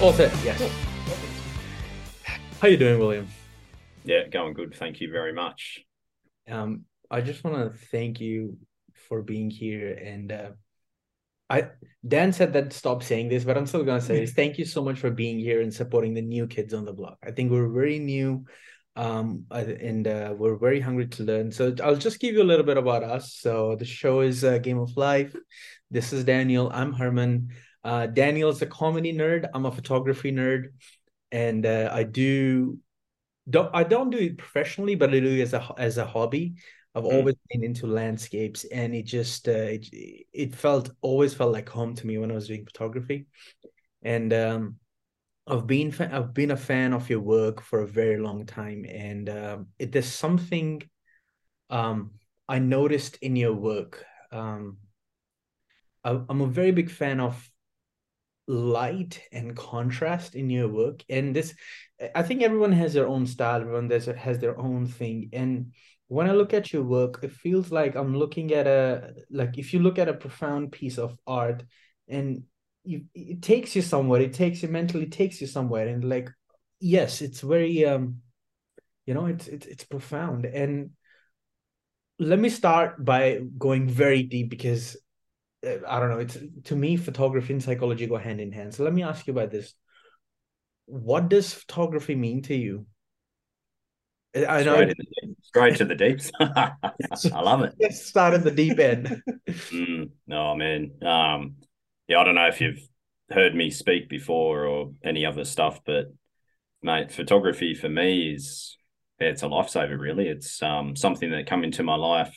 All set. Yes. How you doing, William? Yeah, going good. Thank you very much. Um, I just want to thank you for being here. And uh, I Dan said that stop saying this, but I'm still gonna say this. Thank you so much for being here and supporting the new kids on the block. I think we're very new, um, and uh, we're very hungry to learn. So I'll just give you a little bit about us. So the show is uh, Game of Life. This is Daniel. I'm Herman. Uh, Daniel's a comedy nerd. I'm a photography nerd, and uh, I do don't I don't do it professionally, but I do it as a as a hobby. I've mm. always been into landscapes, and it just uh, it, it felt always felt like home to me when I was doing photography, and um, I've been fa- I've been a fan of your work for a very long time, and um, it, there's something um, I noticed in your work. Um, I, I'm a very big fan of light and contrast in your work and this i think everyone has their own style everyone has, their own thing and when i look at your work it feels like i'm looking at a like if you look at a profound piece of art and you, it takes you somewhere it takes you mentally takes you somewhere and like yes it's very um you know it's it's, it's profound and let me start by going very deep because I don't know. It's to me, photography and psychology go hand in hand. So let me ask you about this. What does photography mean to you? I know straight, the, straight to the deeps. I love it. Let's start at the deep end. mm, no man. Um, yeah, I don't know if you've heard me speak before or any other stuff, but mate, photography for me is yeah, it's a lifesaver. Really, it's um something that come into my life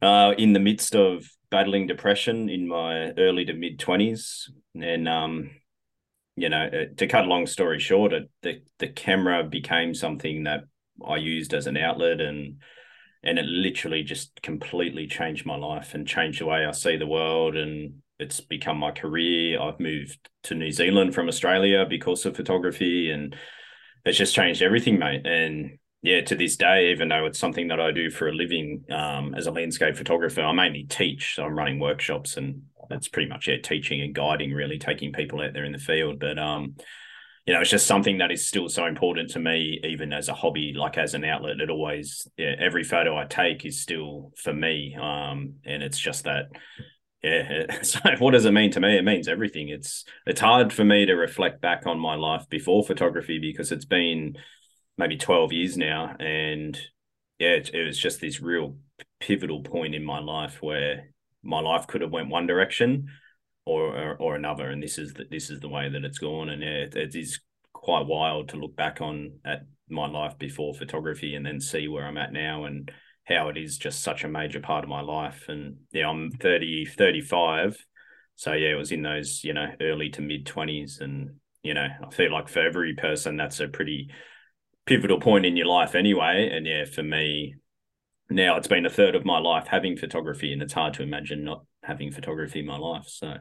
uh, in the midst of battling depression in my early to mid 20s and um you know uh, to cut a long story short the the camera became something that I used as an outlet and and it literally just completely changed my life and changed the way I see the world. And it's become my career. I've moved to New Zealand from Australia because of photography and it's just changed everything mate. And yeah, to this day, even though it's something that I do for a living um, as a landscape photographer, I mainly teach. So I'm running workshops and that's pretty much it, teaching and guiding, really taking people out there in the field. But um, you know, it's just something that is still so important to me, even as a hobby, like as an outlet. It always, yeah, every photo I take is still for me. Um, and it's just that, yeah. So what does it mean to me? It means everything. It's it's hard for me to reflect back on my life before photography because it's been maybe 12 years now. And yeah, it, it was just this real pivotal point in my life where my life could have went one direction or, or, or another. And this is the, this is the way that it's gone. And yeah, it, it is quite wild to look back on at my life before photography and then see where I'm at now and how it is just such a major part of my life. And yeah, I'm 30, 35. So yeah, it was in those, you know, early to mid 20s. And, you know, I feel like for every person, that's a pretty pivotal point in your life anyway. And yeah, for me, now it's been a third of my life having photography, and it's hard to imagine not having photography in my life. So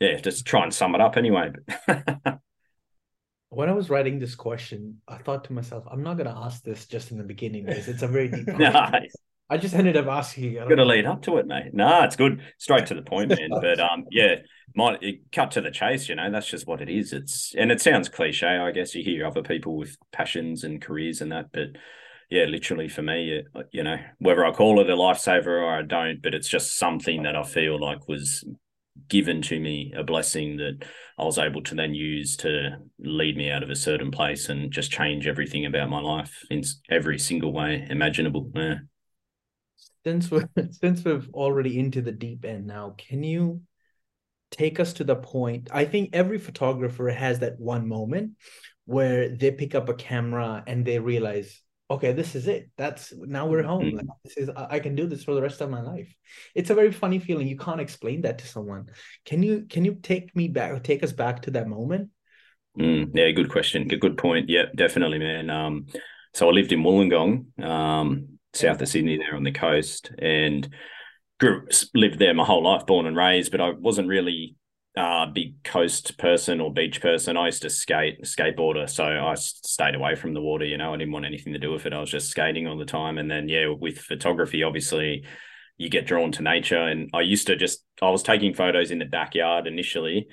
yeah, just try and sum it up anyway. when I was writing this question, I thought to myself, I'm not going to ask this just in the beginning because it's a very deep question. I just ended up asking. Got to lead up to it, mate. No, it's good. Straight to the point, man. but um, yeah, might cut to the chase. You know, that's just what it is. It's and it sounds cliche. I guess you hear other people with passions and careers and that, but yeah, literally for me, you know, whether I call it a lifesaver or I don't, but it's just something that I feel like was given to me, a blessing that I was able to then use to lead me out of a certain place and just change everything about my life in every single way imaginable. Yeah since we're since we've already into the deep end now, can you take us to the point? I think every photographer has that one moment where they pick up a camera and they realize, okay, this is it. That's now we're home. Mm-hmm. Like, this is I can do this for the rest of my life. It's a very funny feeling. You can't explain that to someone. Can you can you take me back, take us back to that moment? Mm, yeah, good question. Good, good point. Yeah, definitely, man. Um, so I lived in Wollongong. Um, south of Sydney there on the coast and grew lived there my whole life, born and raised, but I wasn't really a big coast person or beach person. I used to skate, skateboarder, so I stayed away from the water. You know, I didn't want anything to do with it. I was just skating all the time, and then yeah, with photography, obviously, you get drawn to nature. And I used to just I was taking photos in the backyard initially,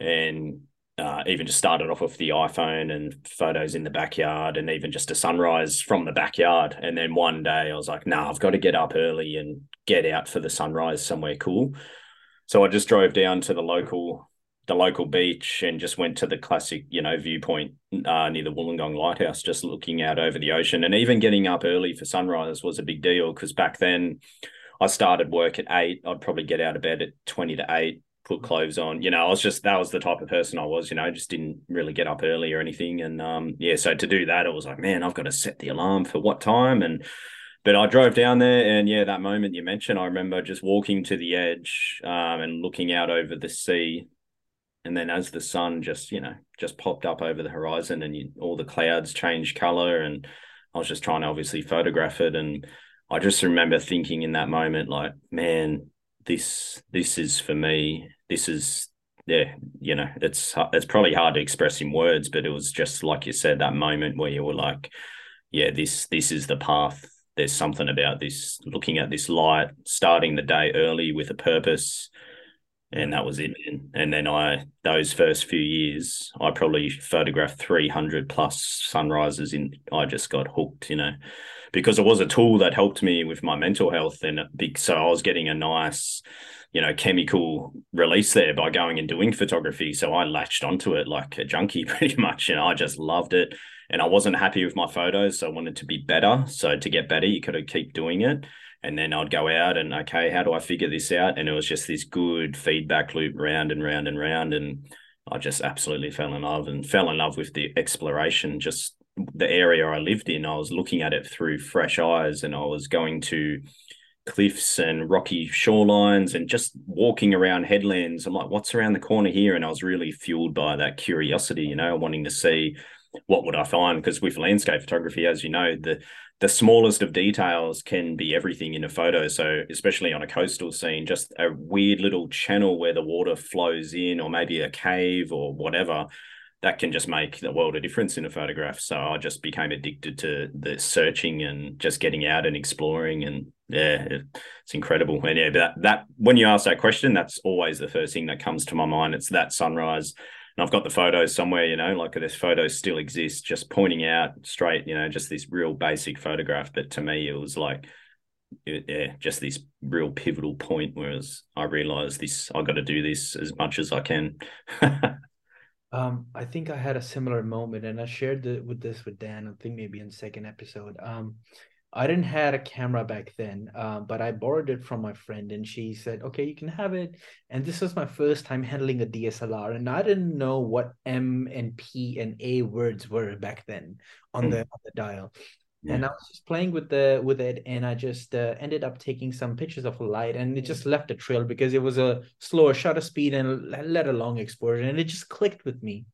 and uh, even just started off with the iPhone and photos in the backyard and even just a sunrise from the backyard. And then one day I was like, nah, I've got to get up early and get out for the sunrise somewhere cool. So I just drove down to the local the local beach and just went to the classic, you know, viewpoint uh, near the Wollongong Lighthouse, just looking out over the ocean. And even getting up early for sunrise was a big deal because back then I started work at eight. I'd probably get out of bed at 20 to eight, put clothes on. You know, I was just that was the type of person I was. You know, just didn't really get up early or anything. And um, yeah, so to do that, it was like, man, I've got to set the alarm for what time and. But I drove down there, and yeah, that moment you mentioned, I remember just walking to the edge um, and looking out over the sea. And then as the sun just, you know, just popped up over the horizon, and you, all the clouds changed color, and I was just trying to obviously photograph it, and I just remember thinking in that moment, like, man, this this is for me. This is yeah, you know, it's it's probably hard to express in words, but it was just like you said, that moment where you were like, yeah, this this is the path. There's something about this. Looking at this light, starting the day early with a purpose, and that was it. And then I those first few years, I probably photographed 300 plus sunrises. In I just got hooked, you know, because it was a tool that helped me with my mental health, and big so I was getting a nice you know chemical release there by going and doing photography. So i latched onto it like a junkie pretty much and i just loved it. And i wasn't happy with my photos so i wanted to be better. So to get better you to keep doing it. And then i'd go out and okay how do i figure this out? And it was just this good feedback loop round and round and round and i just absolutely fell in love and fell in love with the exploration just the area i lived in. I was looking at it through fresh eyes and i was going to cliffs and rocky shorelines and just walking around headlands. I'm like, what's around the corner here? And I was really fueled by that curiosity, you know, wanting to see what would I find? Because with landscape photography, as you know, the the smallest of details can be everything in a photo. So especially on a coastal scene, just a weird little channel where the water flows in, or maybe a cave or whatever that can just make the world of difference in a photograph. So I just became addicted to the searching and just getting out and exploring. And yeah, it's incredible. And yeah, that, that when you ask that question, that's always the first thing that comes to my mind. It's that sunrise. And I've got the photos somewhere, you know, like this photo still exists, just pointing out straight, you know, just this real basic photograph. But to me, it was like, yeah, just this real pivotal point. Whereas I realized this, I got to do this as much as I can. Um, I think I had a similar moment, and I shared the, with this with Dan. I think maybe in second episode. Um, I didn't had a camera back then, uh, but I borrowed it from my friend, and she said, "Okay, you can have it." And this was my first time handling a DSLR, and I didn't know what M and P and A words were back then on mm. the on the dial yeah. and I was just playing with the with it, and I just uh, ended up taking some pictures of a light, and it just left a trail because it was a slower shutter speed and let a long exposure, and it just clicked with me.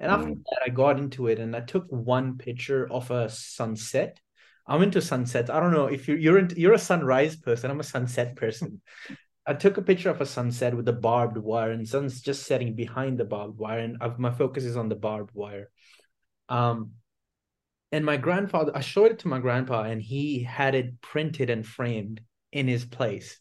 And after mm. that, I got into it, and I took one picture of a sunset. I'm into sunsets. I don't know if you're you're into, you're a sunrise person. I'm a sunset person. I took a picture of a sunset with the barbed wire, and sun's just setting behind the barbed wire, and I've, my focus is on the barbed wire. Um, and my grandfather i showed it to my grandpa and he had it printed and framed in his place.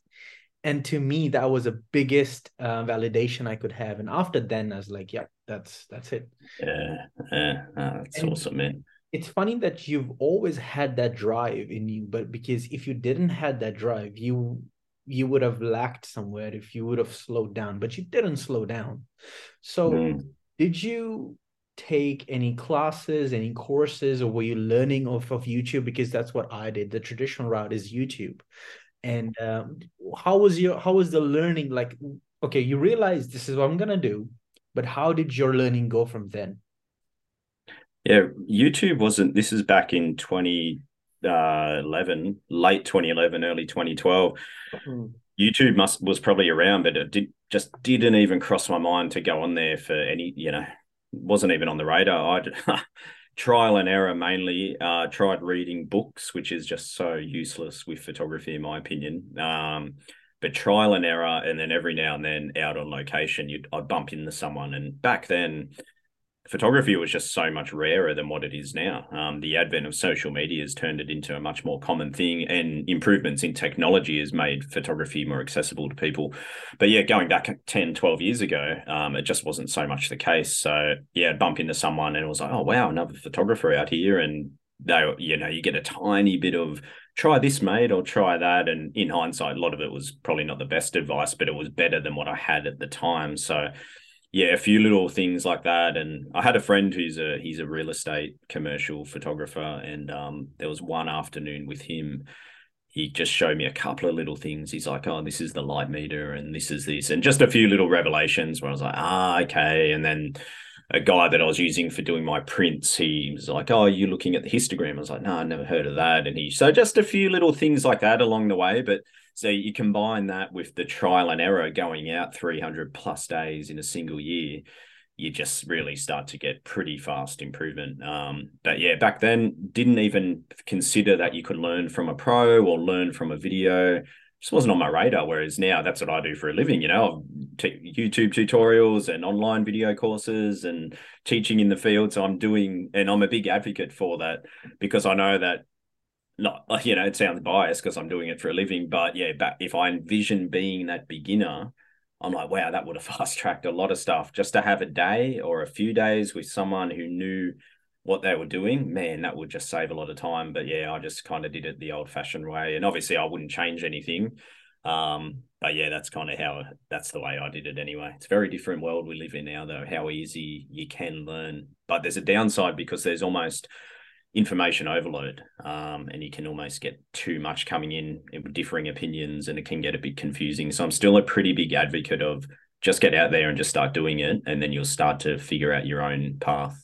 And to me that was the biggest uh, validation i could have. And after then i was like yeah that's that's it. Yeah yeah oh, that's and awesome man. it's funny that you've always had that drive in you but because if you didn't had that drive you you would have lacked somewhere if you would have slowed down but you didn't slow down. So mm. did you take any classes, any courses, or were you learning off of YouTube? Because that's what I did. The traditional route is YouTube. And um, how was your how was the learning like? Okay, you realize this is what I'm gonna do, but how did your learning go from then? Yeah, YouTube wasn't. This is back in 2011, late 2011, early 2012. Mm-hmm. YouTube must was probably around, but it did just didn't even cross my mind to go on there for any, you know, wasn't even on the radar. I trial and error mainly. Uh, tried reading books, which is just so useless with photography, in my opinion. Um, but trial and error, and then every now and then out on location, you'd I'd bump into someone. And back then, photography was just so much rarer than what it is now. Um, the advent of social media has turned it into a much more common thing, and improvements in technology has made photography more accessible to people. But yeah, going back 10, 12 years ago, um, it just wasn't so much the case. So yeah, I'd bump into someone and it was like, oh, wow, another photographer out here. And they, you know, you get a tiny bit of try this, mate, or try that. And in hindsight, a lot of it was probably not the best advice, but it was better than what I had at the time. So yeah, a few little things like that. And I had a friend who's a he's a real estate commercial photographer, and um, there was one afternoon with him. He just showed me a couple of little things. He's like, "Oh, this is the light meter, and this is this," and just a few little revelations where I was like, "Ah, okay." And then a guy that I was using for doing my prints, he was like, "Oh, you're you looking at the histogram?" I was like, "No, I never heard of that." And he so just a few little things like that along the way, but so you combine that with the trial and error going out 300 plus days in a single year, you just really start to get pretty fast improvement. Um, but yeah, back then didn't even consider that you could learn from a pro or learn from a video. Just wasn't on my radar. Whereas now that's what I do for a living. You know, t- YouTube tutorials and online video courses and teaching in the field. So I'm doing, and I'm a big advocate for that because I know that not you know it sounds biased because I'm doing it for a living, but yeah, but if I envision being that beginner, I'm like, wow, that would have fast tracked a lot of stuff just to have a day or a few days with someone who knew what they were doing. Man, that would just save a lot of time. But yeah, I just kind of did it the old fashioned way, and obviously I wouldn't change anything. Um, but yeah, that's kind of how that's the way I did it anyway. It's a very different world we live in now, though. How easy you can learn, but there's a downside because there's almost information overload um, and you can almost get too much coming in with differing opinions and it can get a bit confusing. So i'm still a pretty big advocate of just get out there and just start doing it and then you'll start to figure out your own path.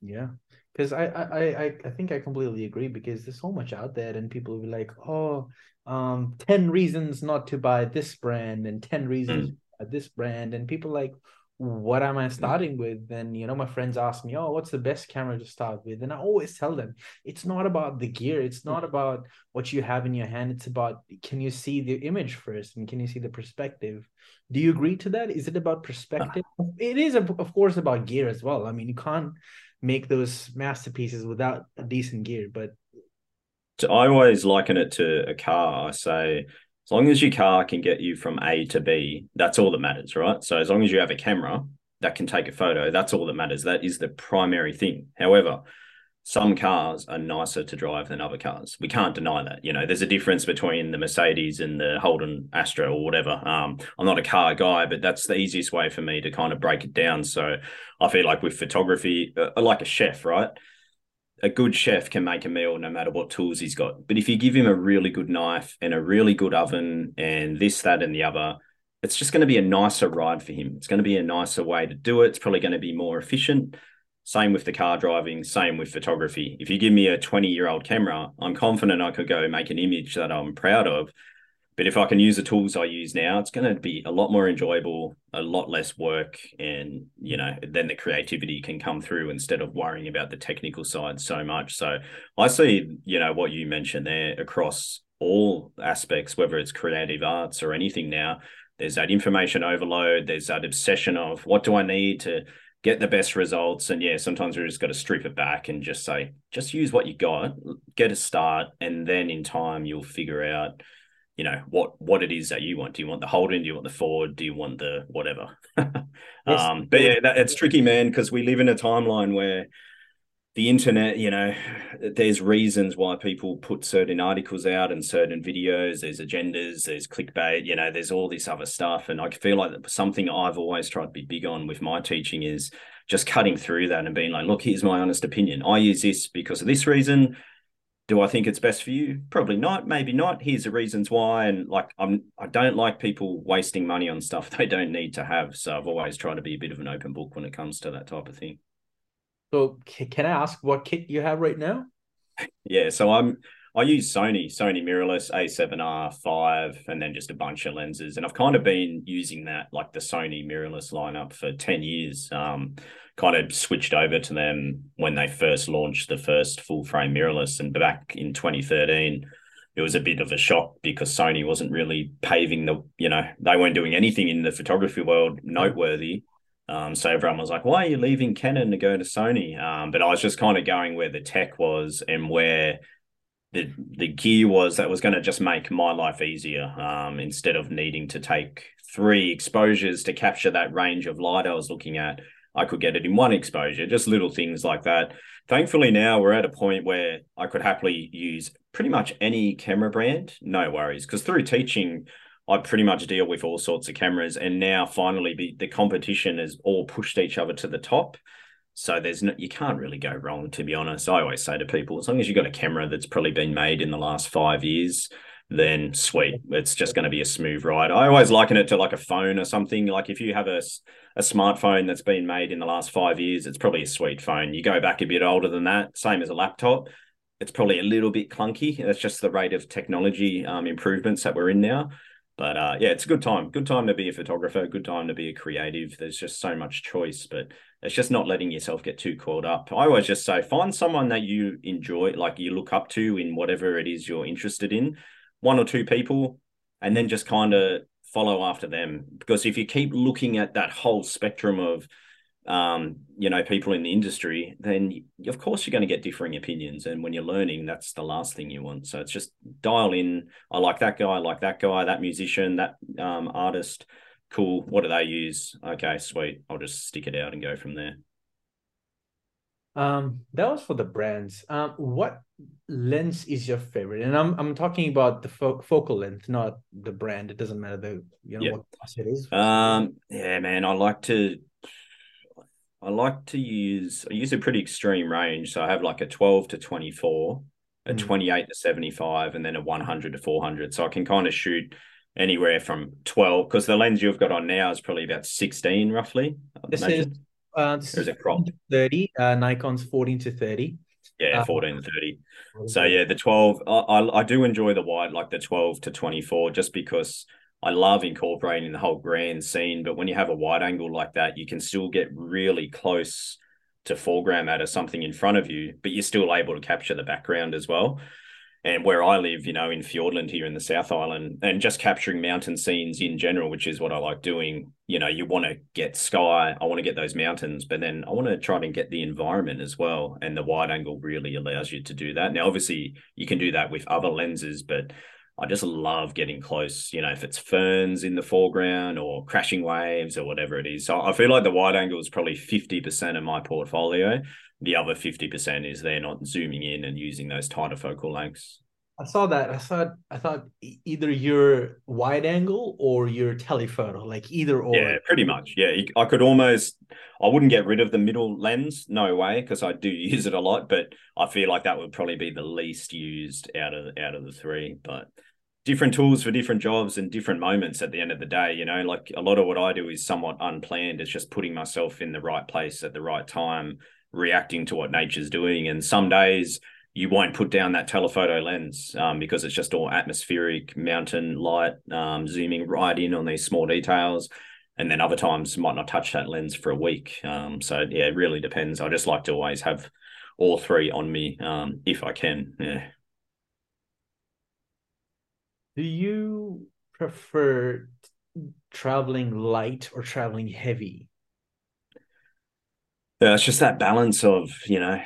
Yeah. Because I, I i i think i completely agree because there's so much out there and people will be like oh um 10 reasons not to buy this brand and 10 reasons mm. this brand and people like what am I starting with? And you know, my friends ask me, Oh, what's the best camera to start with? And I always tell them it's not about the gear, it's not about what you have in your hand, it's about can you see the image first and can you see the perspective? Do you agree to that? Is it about perspective? Uh, it is, of course, about gear as well. I mean, you can't make those masterpieces without a decent gear, but I always liken it to a car. I say as long as your car can get you from A to B, that's all that matters, right? So as long as you have a camera that can take a photo, that's all that matters. That is the primary thing. However, some cars are nicer to drive than other cars. We can't deny that. You know, there's a difference between the Mercedes and the Holden Astra or whatever. Um, I'm not a car guy, but that's the easiest way for me to kind of break it down. So I feel like with photography, uh, like a chef, right? A good chef can make a meal no matter what tools he's got. But if you give him a really good knife and a really good oven and this, that, and the other, it's just going to be a nicer ride for him. It's going to be a nicer way to do it. It's probably going to be more efficient. Same with the car driving, same with photography. If you give me a 20 year old camera, I'm confident I could go make an image that I'm proud of but if I can use the tools I use now, it's going to be a lot more enjoyable, a lot less work, and you know, then the creativity can come through instead of worrying about the technical side so much. So I see, you know, what you mentioned there across all aspects, whether it's creative arts or anything now. There's that information overload. There's that obsession of what do I need to get the best results. And yeah, sometimes we just got to strip it back and just say, just use what you got, get a start, and then in time you'll figure out you know what what it is that you want. Do you want the Holden? Do you want the Ford? Do you want the whatever? yes. um, but yeah, that, it's tricky, man, because we live in a timeline where the internet, you know, there's reasons why people put certain articles out and certain videos. There's agendas, there's clickbait, you know, there's all this other stuff. And I feel like something I've always tried to be big on with my teaching is just cutting through that and being like, look, here's my honest opinion. I use this because of this reason do I think it's best for you? Probably not. Maybe not. Here's the reasons why. And like, I'm, I don't like people wasting money on stuff they don't need to have. So I've always tried to be a bit of an open book when it comes to that type of thing. So can I ask what kit you have right now? yeah. So I'm, I use Sony, Sony mirrorless A7R five, and then just a bunch of lenses. And I've kind of been using that, like the Sony mirrorless lineup for 10 years. Um, kind of switched over to them when they first launched the first full frame mirrorless. And back in 2013, it was a bit of a shock because Sony wasn't really paving the, you know, they weren't doing anything in the photography world noteworthy. Um, so everyone was like, "Why are you leaving Canon to go to Sony?" Um, but I was just kind of going where the tech was and where the the gear was that was going to just make my life easier. Um, instead of needing to take three exposures to capture that range of light I was looking at, I could get it in one exposure. Just little things like that. Thankfully, now we're at a point where I could happily use pretty much any camera brand, no worries. Because through teaching, I pretty much deal with all sorts of cameras, and now finally, be, the competition has all pushed each other to the top. So there's no, you can't really go wrong, to be honest. I always say to people, as long as you've got a camera that's probably been made in the last five years, then sweet, it's just going to be a smooth ride. I always liken it to like a phone or something. Like if you have a a smartphone that's been made in the last five years, it's probably a sweet phone. You go back a bit older than that, same as a laptop, it's probably a little bit clunky. That's just the rate of technology um, improvements that we're in now. But uh, yeah, it's a good time. Good time to be a photographer. Good time to be a creative. There's just so much choice, but it's just not letting yourself get too caught up. I always just say find someone that you enjoy, like you look up to in whatever it is you're interested in, one or two people, and then just kind of follow after them. Because if you keep looking at that whole spectrum of um, you know, people in the industry, then of course you're going to get differing opinions. And when you're learning, that's the last thing you want. So it's just dial in. I like that guy, I like that guy, that musician, that um, artist. Cool. What do they use? Okay, sweet. I'll just stick it out and go from there. Um, that was for the brands. Um, what lens is your favorite? And I'm I'm talking about the fo- focal length, not the brand. It doesn't matter the you know what class it is. Um, yeah, man, I like to I like to use I use a pretty extreme range. So I have like a 12 to 24, a mm. 28 to 75, and then a 100 to 400. So I can kind of shoot anywhere from 12 because the lens you've got on now is probably about 16 roughly. This is uh, this is, is 30. Uh, Nikon's 14 to 30. Yeah, uh, 14 to 30. So yeah, the 12 I, I I do enjoy the wide like the 12 to 24 just because I love incorporating the whole grand scene, but when you have a wide angle like that, you can still get really close to foreground matter, something in front of you, but you're still able to capture the background as well. And where I live, you know, in Fiordland here in the South Island, and just capturing mountain scenes in general, which is what I like doing. You know, you want to get sky, I want to get those mountains, but then I want to try and get the environment as well. And the wide angle really allows you to do that. Now, obviously, you can do that with other lenses, but I just love getting close, you know, if it's ferns in the foreground or crashing waves or whatever it is. So I feel like the wide angle is probably 50% of my portfolio. The other 50% is they're not zooming in and using those tighter focal lengths. I saw that. I thought I thought either your wide angle or your telephoto, like either or. Yeah, pretty much. Yeah, I could almost. I wouldn't get rid of the middle lens, no way, because I do use it a lot. But I feel like that would probably be the least used out of out of the three. But different tools for different jobs and different moments at the end of the day you know like a lot of what i do is somewhat unplanned it's just putting myself in the right place at the right time reacting to what nature's doing. And some days you won't put down that telephoto lens um, because it's just all atmospheric mountain light um, zooming right in on these small details. And then other times might not touch that lens for a week. Um, so yeah it really depends. I just like to always have all three on me um, if i can. Yeah. Do you prefer traveling light or traveling heavy? Yeah, it's just that balance of, you know,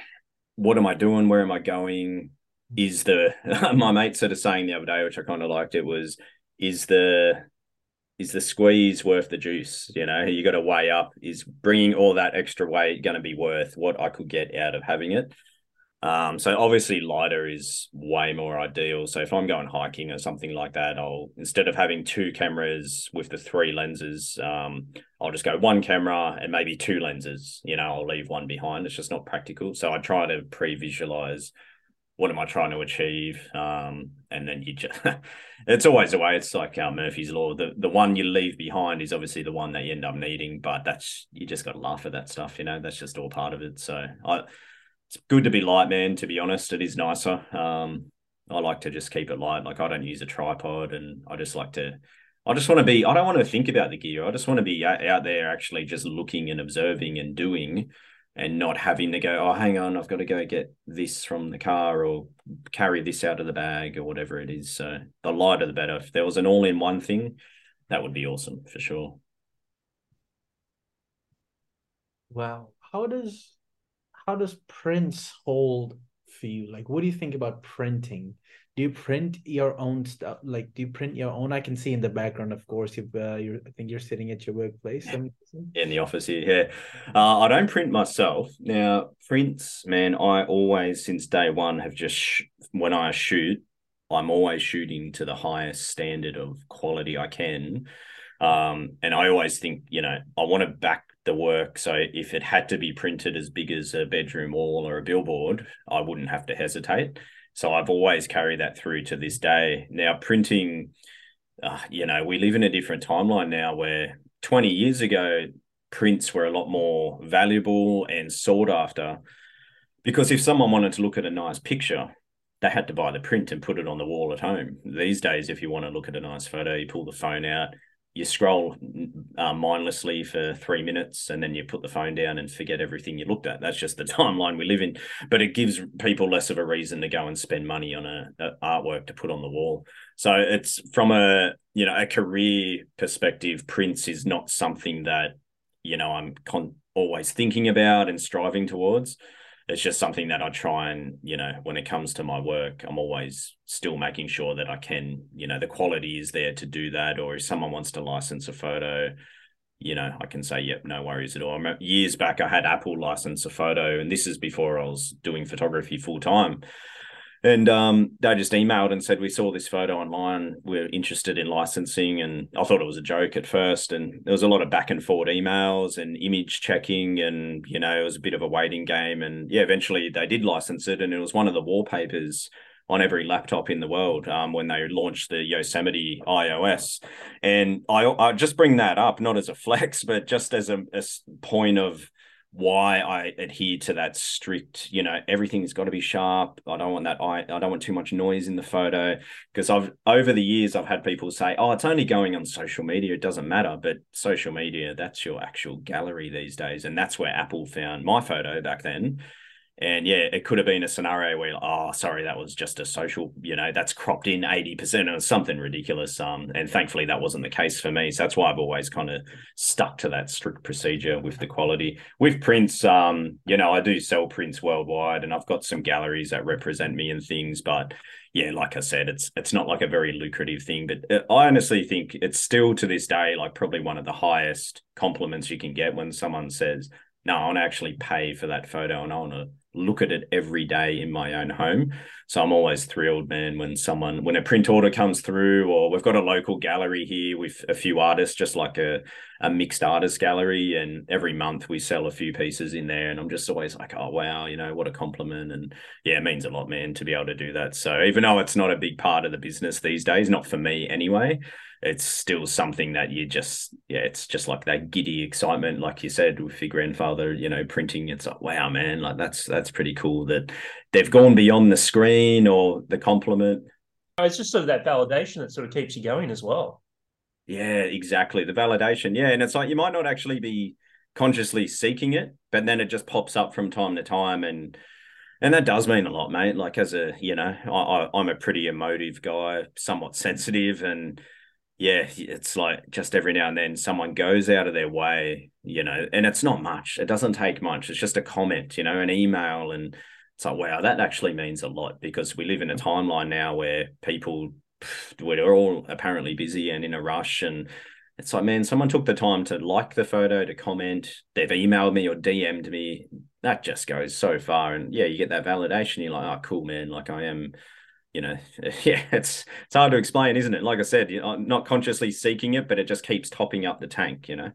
what am I doing? Where am I going? Is the my mate sort of saying the other day, which I kind of liked, it was, is the is the squeeze worth the juice? You know, you got to weigh up. Is bringing all that extra weight going to be worth what I could get out of having it? Um, so obviously lighter is way more ideal. So if I'm going hiking or something like that, I'll instead of having two cameras with the three lenses, um, I'll just go one camera and maybe two lenses. You know, I'll leave one behind. It's just not practical. So I try to pre-visualize what am I trying to achieve, um, and then you just it's always the way. It's like uh, Murphy's law. The the one you leave behind is obviously the one that you end up needing, but that's you just got to laugh at that stuff. You know, that's just all part of it. So I it's good to be light, man. To be honest, it is nicer. Um, I like to just keep it light. Like I don't use a tripod, and I just like to. I just want to be. I don't want to think about the gear. I just want to be out there, actually, just looking and observing and doing, and not having to go. Oh, hang on, I've got to go get this from the car or carry this out of the bag or whatever it is. So the lighter, the better. If there was an all-in-one thing, that would be awesome for sure. Wow. How does how does prints hold for you? Like, what do you think about printing? Do you print your own stuff? Like, do you print your own? I can see in the background, of course. You've, uh, you're, I think you're sitting at your workplace. in the office here. Yeah, uh, I don't print myself now. Prints, man. I always, since day one, have just sh- when I shoot, I'm always shooting to the highest standard of quality I can. Um, and I always think, you know, I want to back the work. So if it had to be printed as big as a bedroom wall or a billboard, I wouldn't have to hesitate. So I've always carried that through to this day. Now, printing, uh, you know, we live in a different timeline now where 20 years ago, prints were a lot more valuable and sought after. Because if someone wanted to look at a nice picture, they had to buy the print and put it on the wall at home. These days, if you want to look at a nice photo, you pull the phone out, you scroll uh, mindlessly for three minutes and then you put the phone down and forget everything you looked at. That's just the timeline we live in. But it gives people less of a reason to go and spend money on a, a artwork to put on the wall. So it's from a you know a career perspective. Prints is not something that you know I'm con- always thinking about and striving towards it's just something that I try and, you know, when it comes to my work, I'm always still making sure that I can, you know, the quality is there to do that. Or if someone wants to license a photo, you know, I can say, yep, no worries at all. Years back, I had Apple license a photo, and this is before I was doing photography full time. And um, they just emailed and said, We saw this photo online. We're interested in licensing. And I thought it was a joke at first. And there was a lot of back and forth emails and image checking. And, you know, it was a bit of a waiting game. And yeah, eventually they did license it. And it was one of the wallpapers on every laptop in the world um, when they launched the Yosemite iOS. And I, I just bring that up, not as a flex, but just as a, a point of, why I adhere to that strict, you know, everything's got to be sharp. I don't want that I I don't want too much noise in the photo because I've over the years I've had people say, "Oh, it's only going on social media, it doesn't matter." But social media, that's your actual gallery these days, and that's where Apple found my photo back then and yeah, it could have been a scenario where, oh, sorry, that was just a social, you know, that's cropped in 80% or something ridiculous. Um, and thankfully that wasn't the case for me. So that's why I've always kind of stuck to that strict procedure with the quality. With prints, um, you know, I do sell prints worldwide and I've got some galleries that represent me and things, but yeah, like I said, it's it's not like a very lucrative thing, but uh, I honestly think it's still to this day like probably one of the highest compliments you can get when someone says, "No, I want to actually pay for that photo and I want to look at it every day in my own home. So I'm always thrilled, man, when someone when a print order comes through, or we've got a local gallery here with a few artists, just like a, a mixed artist gallery, and every month we sell a few pieces in there, and I'm just always like, oh wow, you know, what a compliment, and yeah, it means a lot, man, to be able to do that. So even though it's not a big part of the business these days, not for me anyway, it's still something that you just yeah it's just like that giddy excitement like you said with your grandfather you know printing. It's like wow man like that's that's pretty cool that they've gone beyond the screen or the compliment. Oh, it's just sort of that validation that sort of keeps you going as well. Yeah exactly. The validation yeah and it's like you might not actually be consciously seeking it but then it just pops up from time to time and and that does mean a lot mate. Like as a you know I, I i'm a pretty emotive guy somewhat sensitive and yeah, it's like just every now and then someone goes out of their way, you know, and it's not much. It doesn't take much. It's just a comment, you know, an email. And it's like, wow, that actually means a lot because we live in a mm. timeline now where people, we're all apparently busy and in a rush. And it's like, man, someone took the time to like the photo, to comment, they've emailed me or DM'd me. That just goes so far. And yeah, you get that validation. You're like, oh, cool, man. Like I am you know, yeah, it's it's hard to explain, isn't it? Like I said, you know, not consciously seeking it, but it just keeps topping up the tank, you know.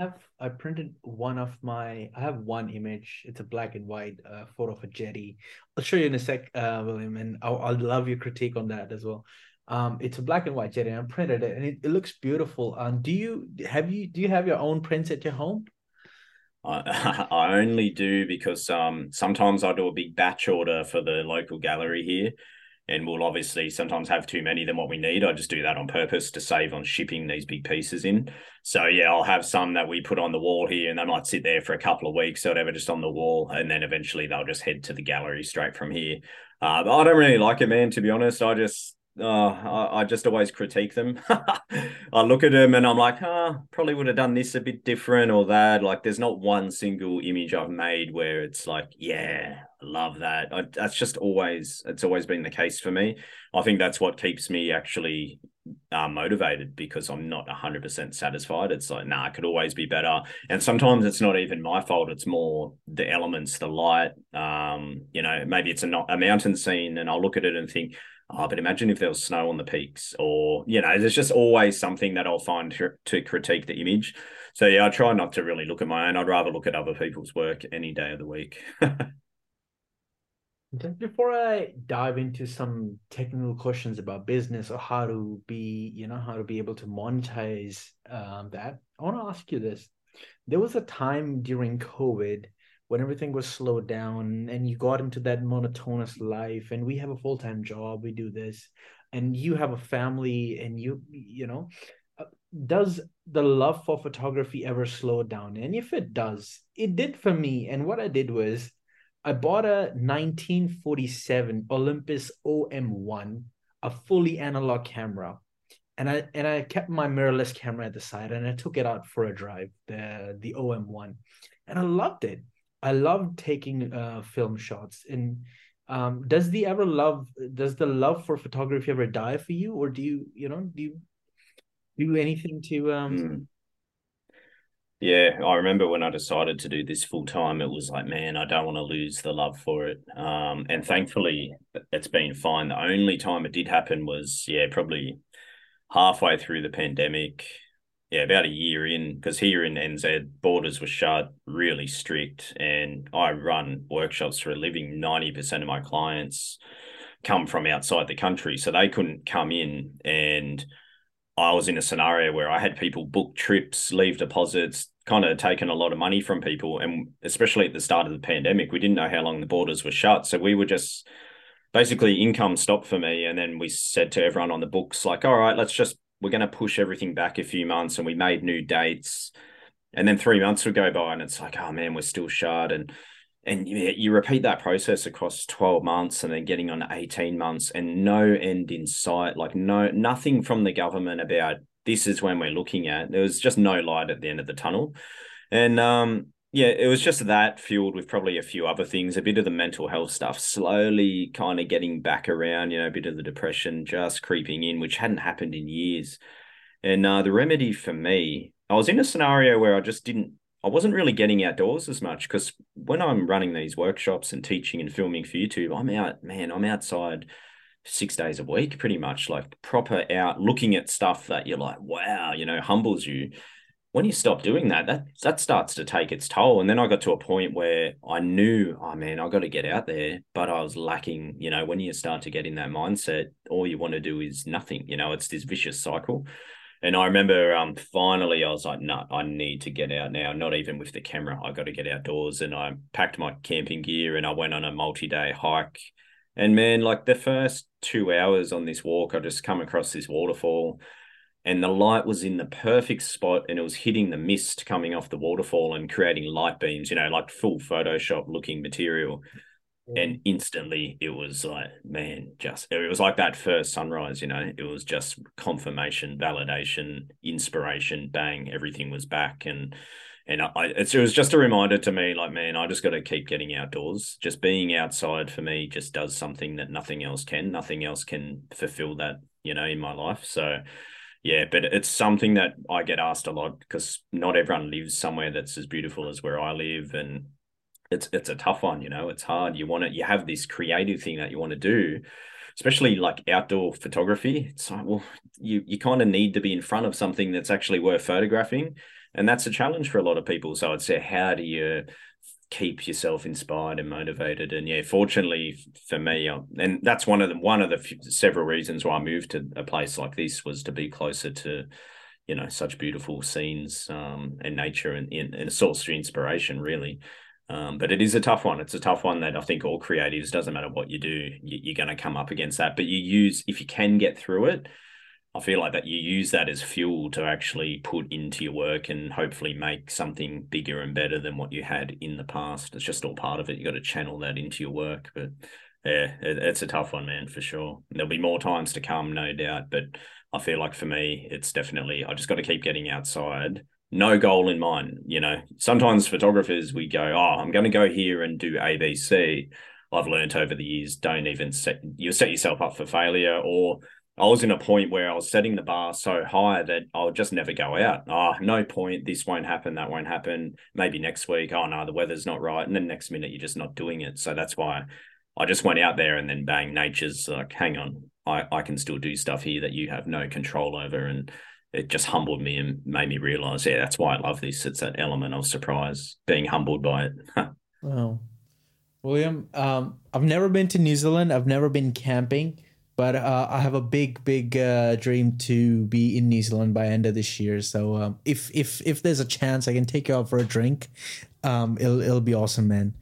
I have I printed one of my I have one image. It's a black and white uh, photo of a jetty. I'll show you in a sec, uh, William, and I'll, I'll love your critique on that as well. Um, it's a black and white jetty. I printed it, and it, it looks beautiful. Um, do you have you do you have your own prints at your home? I, I only do because um, sometimes I do a big batch order for the local gallery here, and we'll obviously sometimes have too many than what we need. I just do that on purpose to save on shipping these big pieces in. So yeah, I'll have some that we put on the wall here, and they might sit there for a couple of weeks or whatever, just on the wall, and then eventually they'll just head to the gallery straight from here. Uh, but I don't really like it, man. To be honest, I just uh, I, I, just always critique them. I look at them and I'm like, oh, probably would have done this a bit different or that. Like, there's not one single image I've made where it's like, yeah, I love that. I, that's just always, it's always been the case for me. I think that's what keeps me actually uh, motivated because I'm not 100% satisfied. It's like, nah, I could always be better. And sometimes it's not even my fault. It's more the elements, the light. Um, you know, maybe it's a, not, a mountain scene and I'll look at it and think, oh, but imagine if there was snow on the peaks or, you know, there's just always something that I'll find to, critique the image. So yeah, I try not to really look at my own. I'd rather look at other people's work any day of the week. Before I dive into some technical questions about business or how to be, you know, how to be able to monetize um, that, I want to ask you this. There was a time during COVID when everything was slowed down and you got into that monotonous life and we have a full-time job, we do this, and you have a family and you, you know, uh, does the love for photography ever slow down? And if it does, it did for me. And what I did was I bought a 1947 Olympus OM1, a fully analog camera. And I and I kept my mirrorless camera at the side and I took it out for a drive, the the OM1. And I loved it. I love taking uh, film shots. And um, does the ever love does the love for photography ever die for you? Or do you, you know, do you do anything to um mm yeah, I remember when I decided to do this full time, it was like, man, I don't want to lose the love for it. Um, and thankfully, it's been fine. The only time it did happen was, yeah, probably halfway through the pandemic. Yeah, about a year in, because here in NZ, borders were shut, really strict. And I run workshops for a living. 90% of my clients come from outside the country. So they couldn't come in and I was in a scenario where I had people book trips, leave deposits, kind of taken a lot of money from people. And especially at the start of the pandemic, we didn't know how long the borders were shut. So we were just basically income stopped for me. And then we said to everyone on the books, like, all right, let's just, we're going to push everything back a few months. And we made new dates. And then three months would go by and it's like, oh man, we're still shut. And and you, you repeat that process across 12 months and then getting on 18 months and no end in sight like no nothing from the government about this is when we're looking at there was just no light at the end of the tunnel and um yeah it was just that fueled with probably a few other things a bit of the mental health stuff slowly kind of getting back around you know a bit of the depression just creeping in which hadn't happened in years and uh, the remedy for me i was in a scenario where i just didn't I wasn't really getting outdoors as much because when I'm running these workshops and teaching and filming for YouTube, I'm out, man, I'm outside six days a week, pretty much like proper out looking at stuff that you're like, wow, you know, humbles you. When you stop doing that, that that starts to take its toll. And then I got to a point where I knew, oh man, I got to get out there, but I was lacking. You know, when you start to get in that mindset, all you want to do is nothing. You know, it's this vicious cycle. And I remember um finally I was like, no, I need to get out now. Not even with the camera. I got to get outdoors. And I packed my camping gear and I went on a multi-day hike. And man, like the first two hours on this walk, I just come across this waterfall and the light was in the perfect spot and it was hitting the mist coming off the waterfall and creating light beams, you know, like full Photoshop looking material. And instantly it was like man just it was like that first sunrise you know it was just confirmation validation inspiration bang everything was back. And and I, it was just a reminder to me like man i just got to keep getting outdoors. Just being outside for me just does something that nothing else can. Nothing else can fulfill that you know in my life. So yeah but it's something that i get asked a lot because not everyone lives somewhere that's as beautiful as where i live and it's it's a tough one you know it's hard. You want to you have this creative thing that you want to do especially like outdoor photography. It's like well you you kind of need to be in front of something that's actually worth photographing and that's a challenge for a lot of people. So i'd say how do you keep yourself inspired and motivated and yeah fortunately for me uh, and that's one of the one of the few, several reasons why i moved to a place like this was to be closer to you know such beautiful scenes um, and nature and, and, and a source of inspiration really um, but it is a tough one. It's a tough one that I think all creatives, doesn't matter what you do, you, are going to come up against that. But you use, if you can get through it, I feel like that you use that as fuel to actually put into your work and hopefully make something bigger and better than what you had in the past. It's just all part of it. You got to channel that into your work. But Yeah, it, it's a tough one, man, for sure. There'll be more times to come, no doubt. But I feel like for me, it's definitely I just got to keep getting outside. No goal in mind. You know, sometimes photographers we go, oh, I'm going to go here and do ABC. I've learned over the years, don't even set you set yourself up for failure. Or I was in a point where I was setting the bar so high that I'll just never go out. Oh, no point. This won't happen. That won't happen. Maybe next week. Oh no, the weather's not right. And then next minute you're just not doing it. So that's why I just went out there and then bang, nature's like, hang on, I, I can still do stuff here that you have no control over. And it just humbled me and made me realize, yeah, that's why I love this. It's that element of surprise, being humbled by it. wow. William, um, I've never been to New Zealand. I've never been camping, but uh, I have a big, big uh, dream to be in New Zealand by end of this year. So um, if if if there's a chance, I can take you out for a drink. Um, it'll it'll be awesome, man.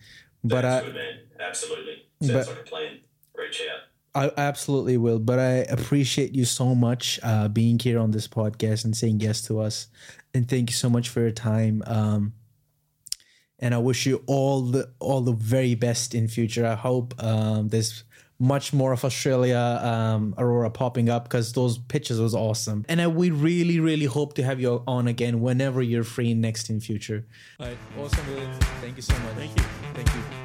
But uh, good, man. Absolutely, sounds but, like a plan. Reach out. I absolutely will, but I appreciate you so much uh, being here on this podcast and saying yes to us, and thank you so much for your time. Um, and I wish you all the all the very best in future. I hope um, there's much more of Australia um, Aurora popping up because those pictures was awesome. And I, we really, really hope to have you on again whenever you're free next in future. All right, awesome, William. Thank you so much. Thank you. Thank you.